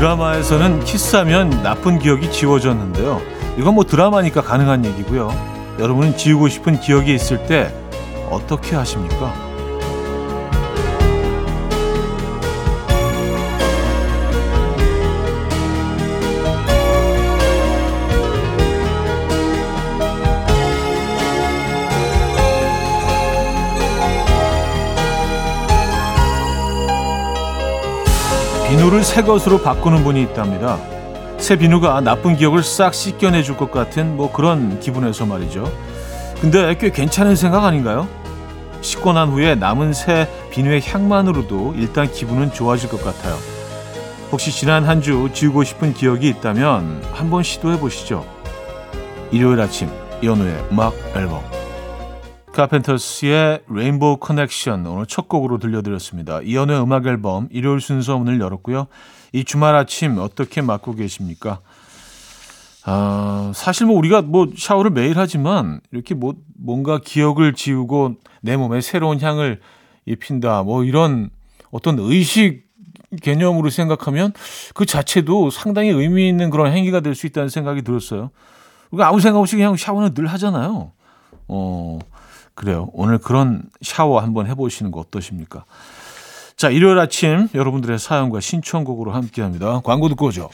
드라마에서는 키스하면 나쁜 기억이 지워졌는데요. 이건 뭐 드라마니까 가능한 얘기고요. 여러분은 지우고 싶은 기억이 있을 때 어떻게 하십니까? 비누를 새 것으로 바꾸는 분이 있답니다. 새 비누가 나쁜 기억을 싹 씻겨내 줄 것 같은 뭐 그런 기분에서 말이죠. 근데 꽤 괜찮은 생각 아닌가요? 씻고 난 후에 남은 새 비누의 향만으로도 일단 기분은 좋아질 것 같아요. 혹시 지난 한 주 지우고 싶은 기억이 있다면 한번 시도해 보시죠. 일요일 아침 이현우의 음악 앨범 카펜터스의 Rainbow Connection 오늘 첫 곡으로 들려드렸습니다. 이현우의 음악 앨범 일요일 순서 문을 열었고요. 이 주말 아침 어떻게 맞고 계십니까? 아, 사실 뭐 우리가 뭐 샤워를 매일 하지만 이렇게 뭐 뭔가 기억을 지우고 내 몸에 새로운 향을 입힌다 뭐 이런 어떤 의식 개념으로 생각하면 그 자체도 상당히 의미 있는 그런 행위가 될 수 있다는 생각이 들었어요. 우리가 아무 생각 없이 그냥 샤워는 늘 하잖아요. 어, 그래요. 오늘 그런 샤워 한번 해보시는 거 어떠십니까? 자, 일요일 아침 여러분들의 사연과 신청곡으로 함께 합니다. 광고 듣고 오죠.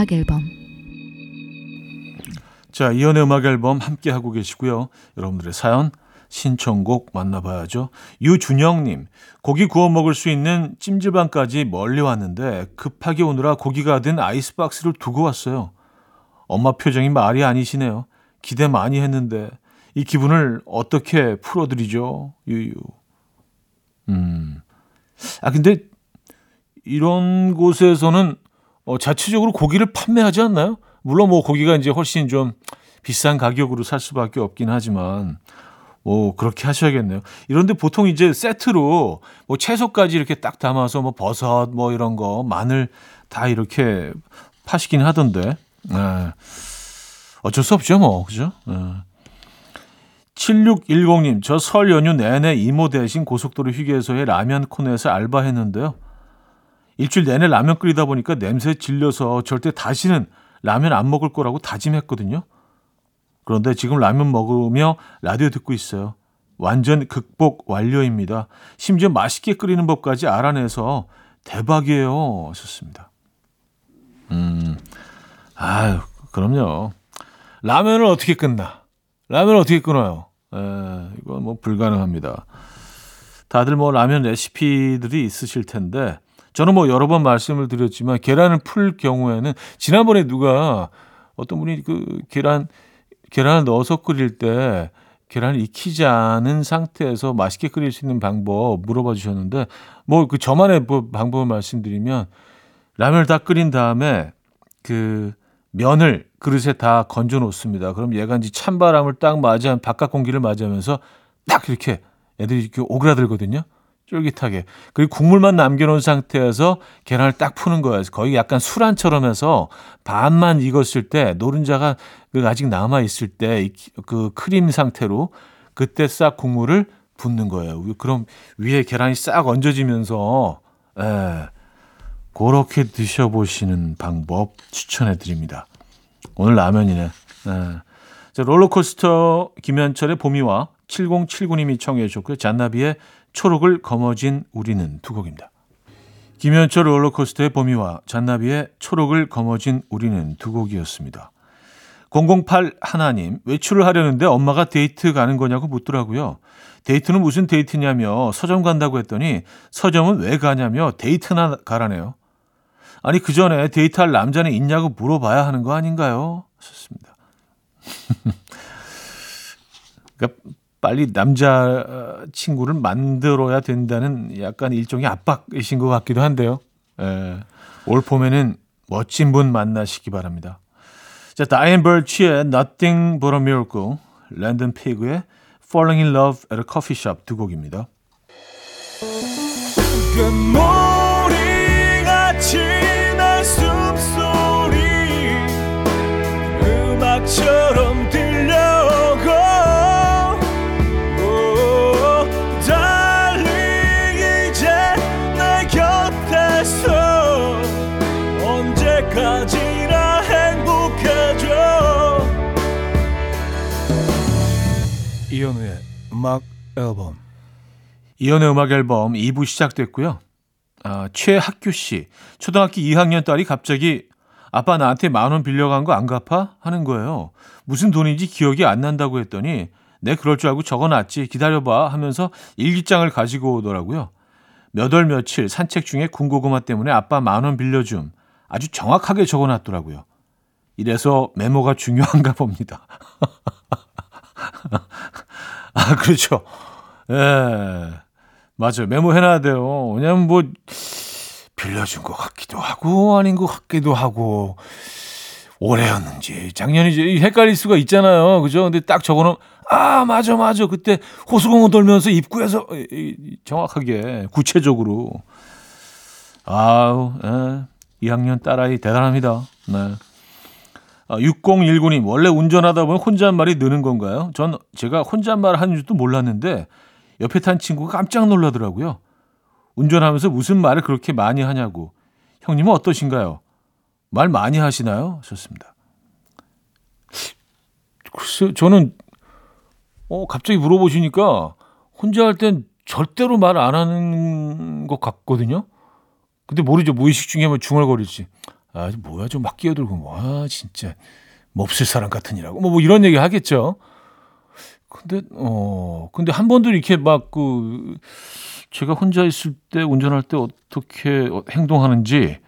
음악 앨범 자, 이연의 음악 앨범 함께 하고 계시고요. 여러분들의 사연 신청곡 만나봐야죠. 유준영님, 고기 구워 먹을 수 있는 찜질방까지 멀리 왔는데 급하게 오느라 고기가 든 아이스박스를 두고 왔어요. 엄마 표정이 말이 아니시네요. 기대 많이 했는데 이 기분을 어떻게 풀어드리죠? 유유. 음. 아 근데 이런 곳에서는 어, 자체적으로 고기를 판매하지 않나요? 물론 뭐 고기가 이제 훨씬 좀 비싼 가격으로 살 수밖에 없긴 하지만 뭐 그렇게 하셔야겠네요. 이런데 보통 이제 세트로 뭐 채소까지 이렇게 딱 담아서 뭐 버섯 뭐 이런 거 마늘 다 이렇게 파시긴 하던데. 네. 어쩔 수 없죠, 뭐. 그죠? 네. 7610님, 저 설 연휴 내내 이모 대신 고속도로 휴게소에 라면 코너에서 알바했는데요. 일주일 내내 라면 끓이다 보니까 냄새에 질려서 절대 다시는 라면 안 먹을 거라고 다짐했거든요. 그런데 지금 라면 먹으며 라디오 듣고 있어요. 완전 극복 완료입니다. 심지어 맛있게 끓이는 법까지 알아내서 대박이에요. 하셨습니다. 음, 아유, 그럼요. 라면을 어떻게 끊나? 라면을 어떻게 끊어요? 에, 이건 뭐 불가능합니다. 다들 뭐 라면 레시피들이 있으실 텐데, 저는 뭐 여러 번 말씀을 드렸지만 계란을 풀 경우에는 지난번에 누가 어떤 분이 그 계란 계란을 넣어서 끓일 때 계란을 익히지 않은 상태에서 맛있게 끓일 수 있는 방법 물어봐 주셨는데 뭐 그 저만의 뭐 방법을 말씀드리면 라면을 다 끓인 다음에 그 면을 그릇에 다 건져 놓습니다. 그럼 얘가 이제 찬바람을 딱 맞아 바깥 공기를 맞으면서 딱 이렇게 애들이 이렇게 오그라들거든요. 쫄깃하게. 그리고 국물만 남겨놓은 상태에서 계란을 딱 푸는 거예요. 거의 약간 술안처럼 해서 반만 익었을 때 노른자가 그 아직 남아 있을 때 그 크림 상태로 그때 싹 국물을 붓는 거예요. 그럼 위에 계란이 싹 얹어지면서 예, 그렇게 드셔보시는 방법 추천해 드립니다. 오늘 라면이네. 예. 자, 롤러코스터 김현철의 봄이와 7079님이 청해 주셨고요. 잔나비의 초록을 거머쥔 우리는 두 곡입니다. 김현철 롤러코스터의 봄이와 잔나비의 초록을 거머쥔 우리는 두 곡이었습니다. 008 하나님, 외출을 하려는데 엄마가 데이트 가는 거냐고 묻더라고요. 데이트는 무슨 데이트냐며 서점 간다고 했더니 서점은 왜 가냐며 데이트나 가라네요. 아니, 그 전에 데이트할 남자는 있냐고 물어봐야 하는 거 아닌가요? 하셨습니다. 그러니까 빨리 남자 친구를 만들어야 된다는 약간 일종의 압박이신 것 같기도 한데요. 에, 올 봄에는 멋진 분 만나시기 바랍니다. 자, 다이앤 벌치의 Nothing But a Miracle, 랜든 피그의 Falling in Love at a Coffee Shop 두 곡입니다. 금 이현우의 음악 앨범 이연의 음악 앨범 2부 시작됐고요. 아, 최학규 씨, 초등학교 2학년 딸이 갑자기 아빠 나한테 만 원 빌려간 거 안 갚아? 하는 거예요. 무슨 돈인지 기억이 안 난다고 했더니 내 그럴 줄 알고 적어놨지 기다려봐 하면서 일기장을 가지고 오더라고요. 몇 월 며칠 산책 중에 군고구마 때문에 아빠 만 원 빌려줌 아주 정확하게 적어놨더라고요. 이래서 메모가 중요한가 봅니다. 아 그렇죠. 예. 맞아요. 메모해놔야 돼요. 왜냐면 뭐, 빌려준 것 같기도 하고, 아닌 것 같기도 하고, 올해였는지, 작년이지, 헷갈릴 수가 있잖아요. 그죠? 근데 딱 적어놓으면, 아, 맞아, 맞아. 그때 호수공원 돌면서 입구에서, 정확하게, 구체적으로. 아우, 예. 2학년 딸아이 대단합니다. 네. 아, 6019님, 원래 운전하다 보면 혼잣말이 느는 건가요? 전 제가 혼잣말 하는 줄도 몰랐는데, 옆에 탄 친구가 깜짝 놀라더라고요. 운전하면서 무슨 말을 그렇게 많이 하냐고. 형님은 어떠신가요? 말 많이 하시나요? 하셨습니다. 글쎄, 저는, 어, 갑자기 물어보시니까 혼자 할 땐 절대로 말 안 하는 것 같거든요. 근데 모르죠. 무의식 중에 뭐 중얼거리지. 아, 뭐야, 좀 막 끼어들고, 와, 진짜, 몹쓸 사람 같으니라고. 뭐, 뭐 이런 얘기 하겠죠. 근데 어 근데 한 번도 이렇게 막 그 제가 혼자 있을 때 운전할 때 어떻게 행동하는지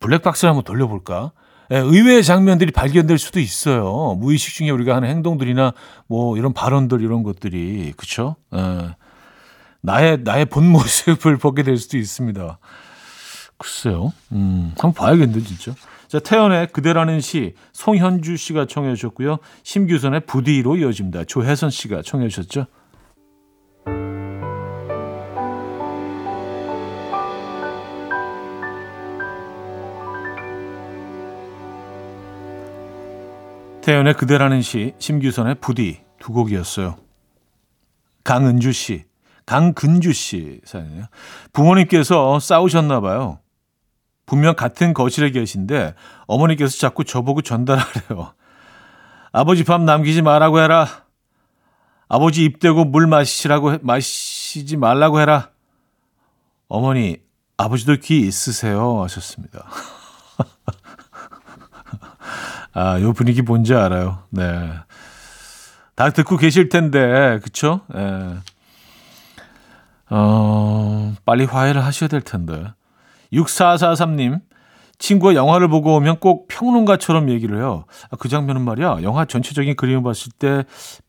블랙박스를 한번 돌려볼까? 예, 의외의 장면들이 발견될 수도 있어요. 무의식 중에 우리가 하는 행동들이나 뭐 이런 발언들 이런 것들이 그렇죠? 예, 나의 나의 본 모습을 보게 될 수도 있습니다. 글쎄요. 음, 한번 봐야겠는데 진짜. 자, 태연의 그대라는 시 송현주 씨가 청해 주셨고요. 심규선의 부디로 이어집니다. 조혜선 씨가 청해 주셨죠. 태연의 그대라는 시, 심규선의 부디 두 곡이었어요. 강은주 씨, 강근주 씨 사연이에요. 부모님께서 싸우셨나 봐요. 분명 같은 거실에 계신데 어머니께서 자꾸 저보고 전달하래요. 아버지 밥 남기지 말라고 해라. 아버지 입 대고 물 마시라고 해, 마시지 말라고 해라. 어머니, 아버지도 귀 있으세요 하셨습니다. 아, 요 분위기 뭔지 알아요. 네. 다 듣고 계실 텐데, 그쵸? 예. 어, 빨리 화해를 하셔야 될 텐데. 6443님, 친구가 영화를 보고 오면 꼭 평론가처럼 얘기를 해요. 아, 그 장면은 말이야, 영화 전체적인 그림을 봤을 때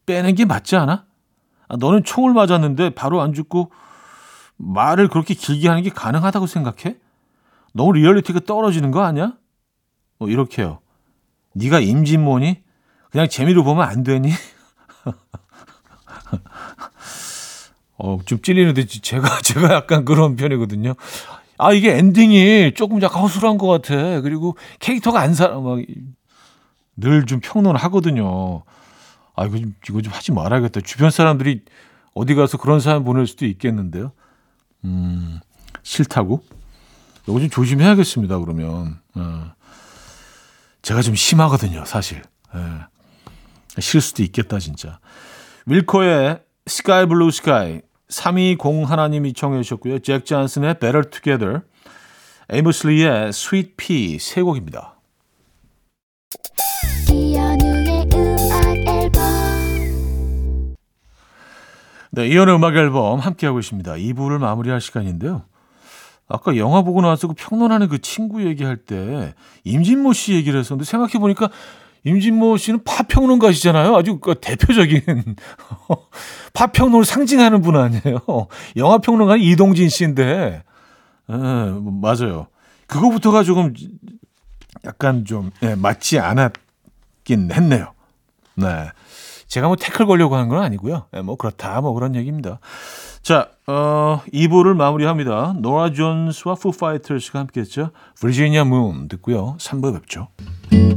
빼는 게 맞지 않아? 아, 너는 총을 맞았는데 바로 안 죽고 말을 그렇게 길게 하는 게 가능하다고 생각해? 너무 리얼리티가 떨어지는 거 아니야? 뭐 이렇게요. 네가 임진모니? 그냥 재미로 보면 안 되니? 어, 좀 찔리는데 제가 제가 약간 그런 편이거든요. 아, 이게 엔딩이 조금 약간 허술한 것 같아. 그리고 캐릭터가 안 살아, 막, 늘 좀 평론을 하거든요. 아, 이거 좀, 이거 좀 하지 말아야겠다. 주변 사람들이 어디 가서 그런 사연 보낼 수도 있겠는데요. 음, 싫다고? 이거 좀 조심해야겠습니다, 그러면. 어. 제가 좀 심하거든요, 사실. 예. 싫을 수도 있겠다, 진짜. 윌코의 Sky Blue Sky 320 하나님이 청해 주셨고요. 잭 존슨의 Better Together, 에이머스 리의 Sweet Pea 세 곡입니다. 네, 이연의 음악 앨범 함께하고 있습니다. 2부를 마무리할 시간인데요. 아까 영화 보고 나서 그 평론하는 그 친구 얘기할 때 임진모 씨 얘기를 했었는데 생각해보니까 임진모 씨는 파평론가시잖아요. 아주 그 대표적인 파평론을 상징하는 분 아니에요. 영화 평론가는 이동진 씨인데, 에, 예, 맞아요. 그거부터가 조금 약간 좀 예, 맞지 않았던 있긴 했네요. 네. 제가 뭐 태클 걸려고 하는 건 아니고요. 네, 뭐 그렇다 뭐 그런 얘기입니다. 자, 어, 2부를 마무리합니다. 노라 존스와 푸 파이터스가 함께했죠. Virginia Moon 듣고요. 3부 뵙죠. And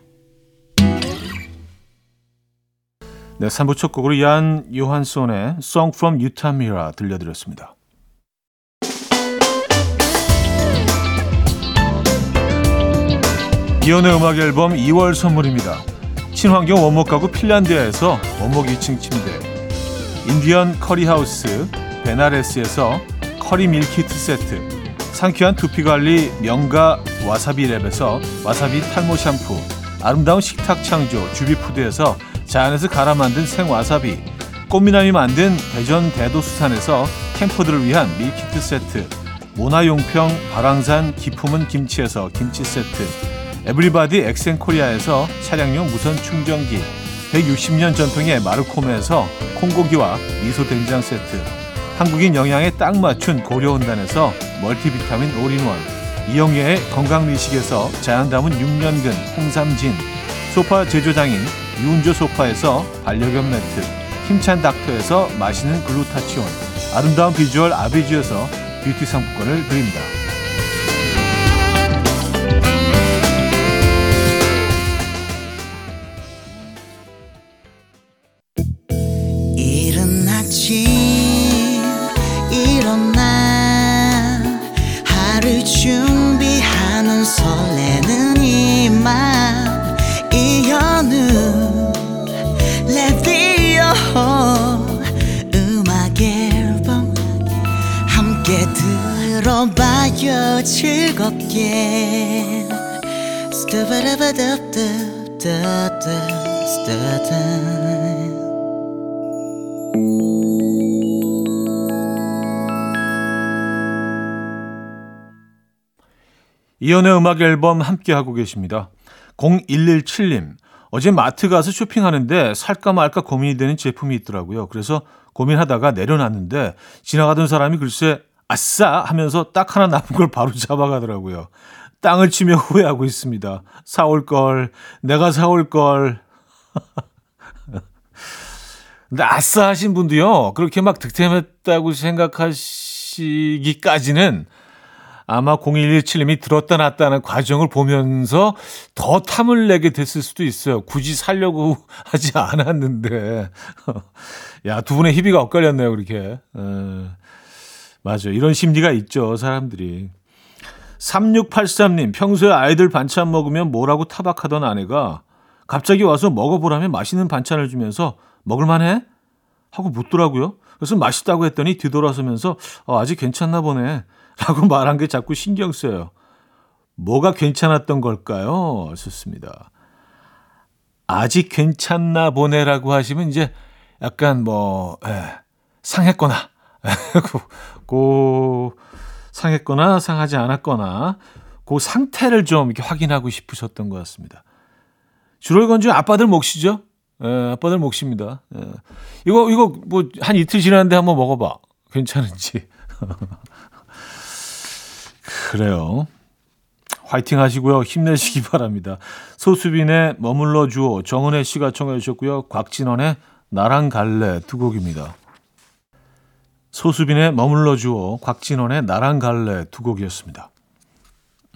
네, 3부 첫 곡으로 얀 요한손의 Song from Utah Mira 들려드렸습니다. 이현우의 음악 앨범 2월 선물입니다. 친환경 원목 가구 핀란드에서 원목 2층 침대 인디언 커리하우스 베나레스에서 커리 밀키트 세트 상쾌한 두피관리 명가 와사비랩에서 와사비 탈모 샴푸 아름다운 식탁 창조 주비푸드에서 자연에서 갈아 만든 생와사비 꽃미남이 만든 대전 대도수산에서 캠퍼들을 위한 밀키트 세트 모나용평 발왕산 기 품은 김치에서 김치 세트 에브리바디 엑센코리아에서 차량용 무선 충전기 160년 전통의 마루코메에서 콩고기와 미소 된장 세트 한국인 영양에 딱 맞춘 고려은단에서 멀티비타민 올인원 이영애의 건강미식에서 자연 담은 6년근 홍삼진 소파 제조장인 유운조 소파에서 반려견 매트 힘찬 닥터에서 마시는 글루타치온 아름다운 비주얼 아비주에서 뷰티 상품권을 드립니다. 이연의 음악 앨범 함께 하고 계십니다. 0117님, 어제 마트 가서 쇼핑하는데 살까 말까 고민이 되는 제품이 있더라고요. 그래서 고민하다가 내려놨는데 지나가던 사람이 글쎄 아싸 하면서 딱 하나 남은 걸 바로 잡아가더라고요. 땅을 치며 후회하고 있습니다. 사올 걸, 내가 사올 걸. 근데 아싸 하신 분도요, 그렇게 막 득템했다고 생각하시기까지는 아마 0117님이 들었다 놨다는 과정을 보면서 더 탐을 내게 됐을 수도 있어요. 굳이 살려고 하지 않았는데. 야, 두 분의 희비가 엇갈렸네요, 그렇게. 에, 맞아. 이런 심리가 있죠, 사람들이. 3683님, 평소에 아이들 반찬 먹으면 뭐라고 타박하던 아내가 갑자기 와서 먹어보라면 맛있는 반찬을 주면서 먹을만해? 하고 묻더라고요. 그래서 맛있다고 했더니 뒤돌아서면서 어, 아직 괜찮나 보네. 라고 말한 게 자꾸 신경 쓰여요. 뭐가 괜찮았던 걸까요? 좋습니다. 아직 괜찮나 보네라고 하시면 이제 약간 뭐, 에, 상했거나, 고, 고, 상했거나 상하지 않았거나, 그 상태를 좀 이렇게 확인하고 싶으셨던 것 같습니다. 주로 이건 좀 아빠들 몫이죠? 에, 아빠들 몫입니다. 에. 이거, 이거 뭐 한 이틀 지났는데 한번 먹어봐. 괜찮은지. 그래요. 화이팅 하시고요. 힘내시기 바랍니다. 소수빈의 머물러 주오 정은혜 씨가 청해 주셨고요. 곽진원의 나랑 갈래 두 곡입니다. 소수빈의 머물러 주오 곽진원의 나랑 갈래 두 곡이었습니다.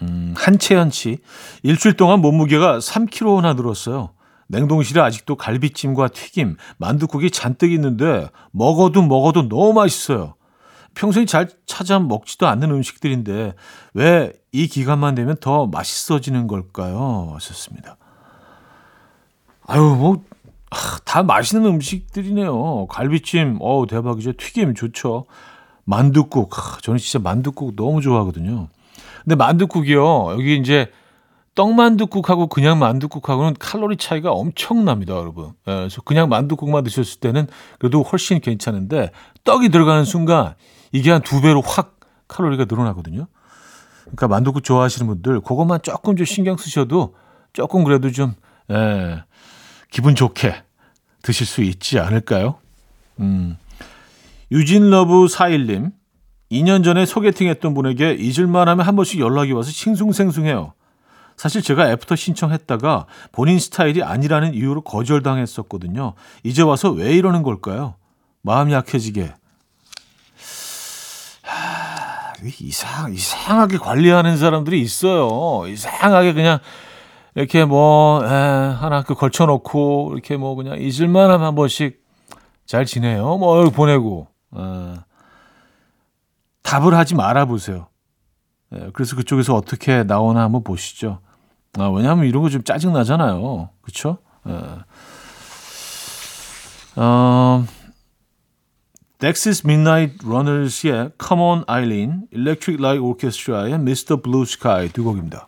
음, 한채연 씨 일주일 동안 몸무게가 3kg나 늘었어요. 냉동실에 아직도 갈비찜과 튀김, 만두국이 잔뜩 있는데 먹어도 먹어도 너무 맛있어요. 평소에 잘 찾아 먹지도 않는 음식들인데 왜 이 기간만 되면 더 맛있어지는 걸까요? 하셨습니다. 아유 뭐 다 맛있는 음식들이네요. 갈비찜, 어우 대박이죠. 튀김 좋죠. 만두국, 아, 저는 진짜 만두국 너무 좋아하거든요. 근데 만두국이요 여기 이제 떡만둣국하고 그냥 만둣국하고는 칼로리 차이가 엄청납니다, 여러분. 예, 그래서 그냥 만둣국만 드셨을 때는 그래도 훨씬 괜찮은데 떡이 들어가는 순간 이게 한 두 배로 확 칼로리가 늘어나거든요. 그러니까 만둣국 좋아하시는 분들 그것만 조금 좀 신경 쓰셔도 조금 그래도 좀 예, 기분 좋게 드실 수 있지 않을까요? 음. 유진러브 41님 2년 전에 소개팅했던 분에게 잊을만 하면 한 번씩 연락이 와서 싱숭생숭해요. 사실 제가 after 신청했다가 본인 스타일이 아니라는 이유로 거절당했었거든요. 이제 와서 왜 이러는 걸까요? 마음 약해지게. 하, 이상, 이상하게 관리하는 사람들이 있어요. 이상하게 그냥 이렇게 뭐, 에, 하나 그 걸쳐놓고 이렇게 뭐 그냥 잊을만 하면 한 번씩 잘 지내요. 뭐 보내고. 에. 답을 하지 말아 보세요. 예, 그래서 그쪽에서 어떻게 나오나 한번 보시죠. 아, 왜냐하면 이런 거 좀 짜증 나잖아요. 그렇죠? 예. 어, Dexys Midnight Runners의 Come On Eileen, Electric Light Orchestra의 Mr. Blue Sky 두 곡입니다.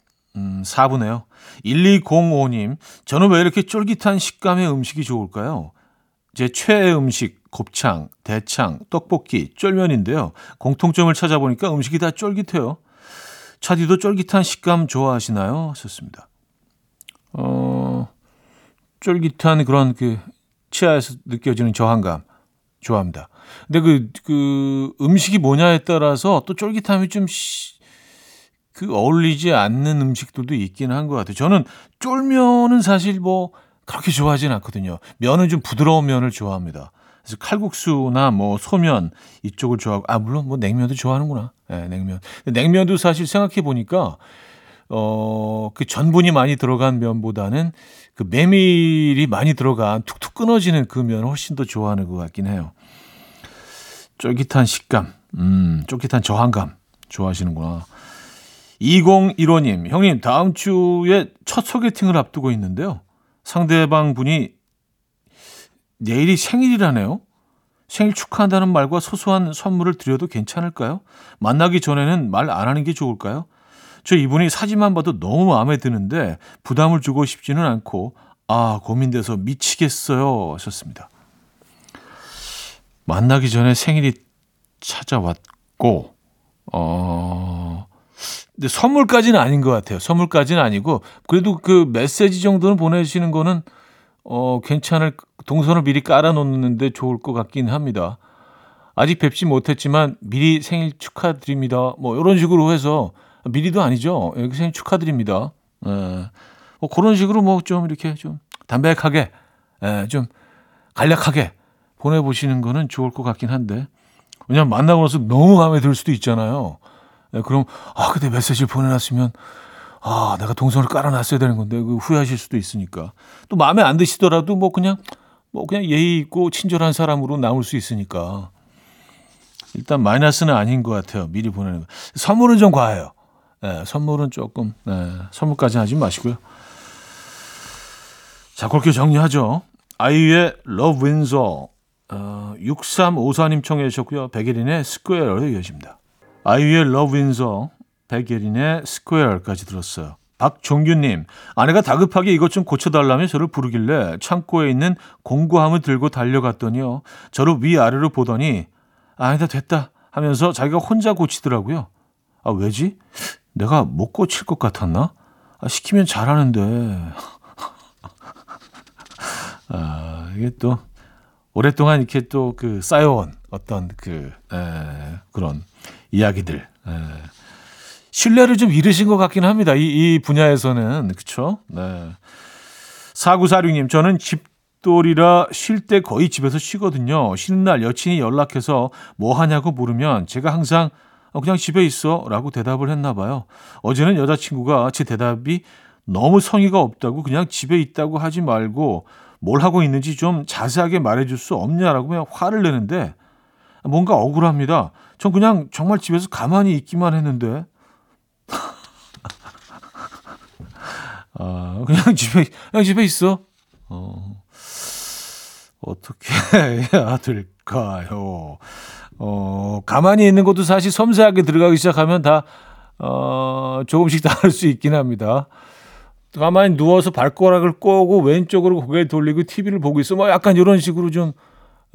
음, 4부네요. 1205님, 저는 왜 이렇게 쫄깃한 식감의 음식이 좋을까요? 제 최애 음식, 곱창, 대창, 떡볶이, 쫄면인데요. 공통점을 찾아보니까 음식이 다 쫄깃해요. 차디도 쫄깃한 식감 좋아하시나요? 하셨습니다. 어, 쫄깃한 그런 그 치아에서 느껴지는 저항감 좋아합니다. 근데 그, 그 음식이 뭐냐에 따라서 또 쫄깃함이 좀 시, 그 어울리지 않는 음식들도 있기는 한것 같아요. 저는 쫄면은 사실 뭐 그렇게 좋아하진 않거든요. 면은 좀 부드러운 면을 좋아합니다. 그래서 칼국수나 뭐 소면 이쪽을 좋아하고 아 물론 뭐 냉면도 좋아하는구나. 예, 네, 냉면. 냉면도 사실 생각해 보니까 어 그 전분이 많이 들어간 면보다는 그 메밀이 많이 들어간 툭툭 끊어지는 그 면을 훨씬 더 좋아하는 것 같긴 해요. 쫄깃한 식감, 음, 쫄깃한 저항감 좋아하시는구나. 2015님, 형님, 다음 주에 첫 소개팅을 앞두고 있는데요. 상대방 분이 내일이 생일이라네요. 생일 축하한다는 말과 소소한 선물을 드려도 괜찮을까요? 만나기 전에는 말 안 하는 게 좋을까요? 저 이분이 사진만 봐도 너무 마음에 드는데 부담을 주고 싶지는 않고 아 고민돼서 미치겠어요 하셨습니다. 만나기 전에 생일이 찾아왔고 어 근데 선물까지는 아닌 것 같아요. 선물까지는 아니고 그래도 그 메시지 정도는 보내시는 거는 어 괜찮을 동선을 미리 깔아놓는데 좋을 것 같긴 합니다. 아직 뵙지 못했지만 미리 생일 축하드립니다. 뭐 이런 식으로 해서 미리도 아니죠. 여기 생일 축하드립니다. 예. 뭐 그런 식으로 뭐 좀 이렇게 좀 담백하게 예, 좀 간략하게 보내보시는 거는 좋을 것 같긴 한데 왜냐면 만나고 나서 너무 마음에 들 수도 있잖아요. 예, 그럼 아 그때 메시지를 보내놨으면 아 내가 동선을 깔아놨어야 되는 건데 그 후회하실 수도 있으니까 또 마음에 안 드시더라도 뭐 그냥 뭐 그냥 예의 있고 친절한 사람으로 남을 수 있으니까 일단 마이너스는 아닌 것 같아요. 미리 보내는 거. 선물은 좀 과해요. 예, 선물은 조금 예, 선물까지 하지 마시고요. 자 그렇게 정리하죠. 아이유의 Wins All 어, 6354님 청해 주셨고요. 백예린의 Square로 이어집니다. 아이유의 Wins All 백예린의 Square까지 들었어요. 박종규님, 아내가 다급하게 이것 좀 고쳐달라며 저를 부르길래 창고에 있는 공구함을 들고 달려갔더니요. 저를 위아래로 보더니 아니다 됐다 하면서 자기가 혼자 고치더라고요. 아 왜지? 내가 못 고칠 것 같았나? 아, 시키면 잘하는데. 아, 이게 또 오랫동안 이렇게 또 그 쌓여온 어떤 그 에, 그런 이야기들. 에. 신뢰를 좀 잃으신 것 같긴 합니다. 이, 이 분야에서는. 그쵸? 네. 4946님, 저는 집돌이라 쉴 때 거의 집에서 쉬거든요. 쉬는 날 여친이 연락해서 뭐 하냐고 물으면 제가 항상 어, 그냥 집에 있어 라고 대답을 했나 봐요. 어제는 여자친구가 제 대답이 너무 성의가 없다고 그냥 집에 있다고 하지 말고 뭘 하고 있는지 좀 자세하게 말해줄 수 없냐라고 그냥 화를 내는데 뭔가 억울합니다. 전 그냥 정말 집에서 가만히 있기만 했는데 아, 그냥 집에 그냥 집에 있어. 어. 어떻게 해야 될까요? 어, 가만히 있는 것도 사실 섬세하게 들어가기 시작하면 다, 어, 조금씩 다를 수 있긴 합니다. 가만히 누워서 발가락을 꼬고 왼쪽으로 고개를 돌리고 TV를 보고 있어. 뭐 약간 이런 식으로 좀,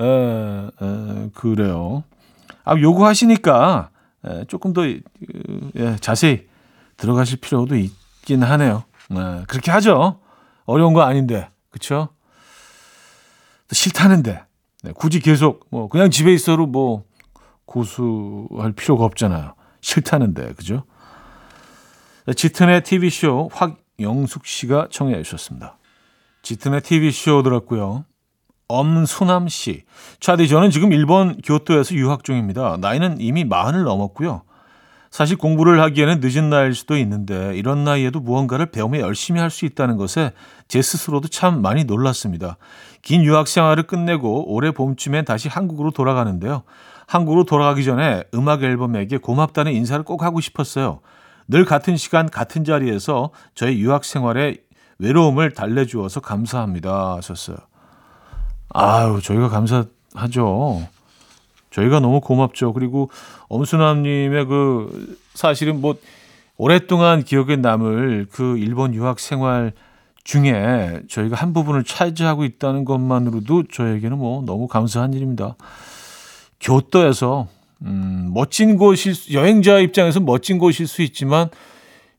에, 에, 그래요. 아, 요구하시니까, 에, 조금 더, 그, 예, 자세히 들어가실 필요도 있긴 하네요. 네, 그렇게 하죠. 어려운 거 아닌데. 그쵸? 싫다는데 네, 굳이 계속 뭐 그냥 집에 있어도 뭐 고수할 필요가 없잖아요. 싫다는데 그죠? 네, 짙은의 TV 쇼 확 영숙 씨가 청해 주셨습니다. 짙은의 TV 쇼 들었고요. 엄수남 씨. 차디 저는 지금 일본 교토에서 유학 중입니다. 나이는 이미 마흔을 넘었고요. 사실 공부를 하기에는 늦은 나이일 수도 있는데 이런 나이에도 무언가를 배우며 열심히 할 수 있다는 것에 제 스스로도 참 많이 놀랐습니다. 긴 유학 생활을 끝내고 올해 봄쯤엔 다시 한국으로 돌아가는데요. 한국으로 돌아가기 전에 음악 앨범에게 고맙다는 인사를 꼭 하고 싶었어요. 늘 같은 시간 같은 자리에서 저의 유학 생활에 외로움을 달래주어서 감사합니다 하셨어요. 아유 저희가 감사하죠. 저희가 너무 고맙죠. 그리고 엄순남님의 그 사실은 뭐 오랫동안 기억에 남을 그 일본 유학 생활 중에 저희가 한 부분을 차지하고 있다는 것만으로도 저에게는 뭐 너무 감사한 일입니다. 교토에서 음, 멋진 곳일 여행자 입장에서 멋진 곳일 수 있지만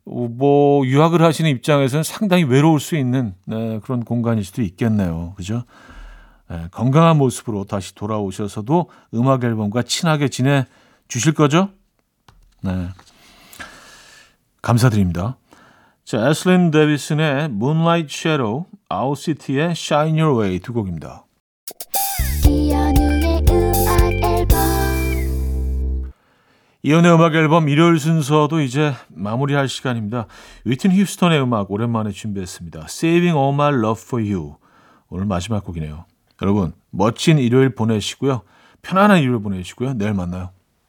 뭐 유학을 하시는 입장에서는 상당히 외로울 수 있는 네, 그런 공간일 수도 있겠네요. 그죠? 네, 건강한 모습으로 다시 돌아오셔서도 음악 앨범과 친하게 지내 주실 거죠? 네. 감사드립니다. 자, 애슬린 데비슨의 Moonlight Shadow, 아웃시티의 Shine Your Way 두 곡입니다. 이연의 음악 앨범 일요일 순서도 이제 마무리할 시간입니다. 위튼 휴스턴의 음악 오랜만에 준비했습니다. Saving All My Love For You 오늘 마지막 곡이네요. 여러분 멋진 일요일 보내시고요. 편안한 일요일 보내시고요. 내일 만나요.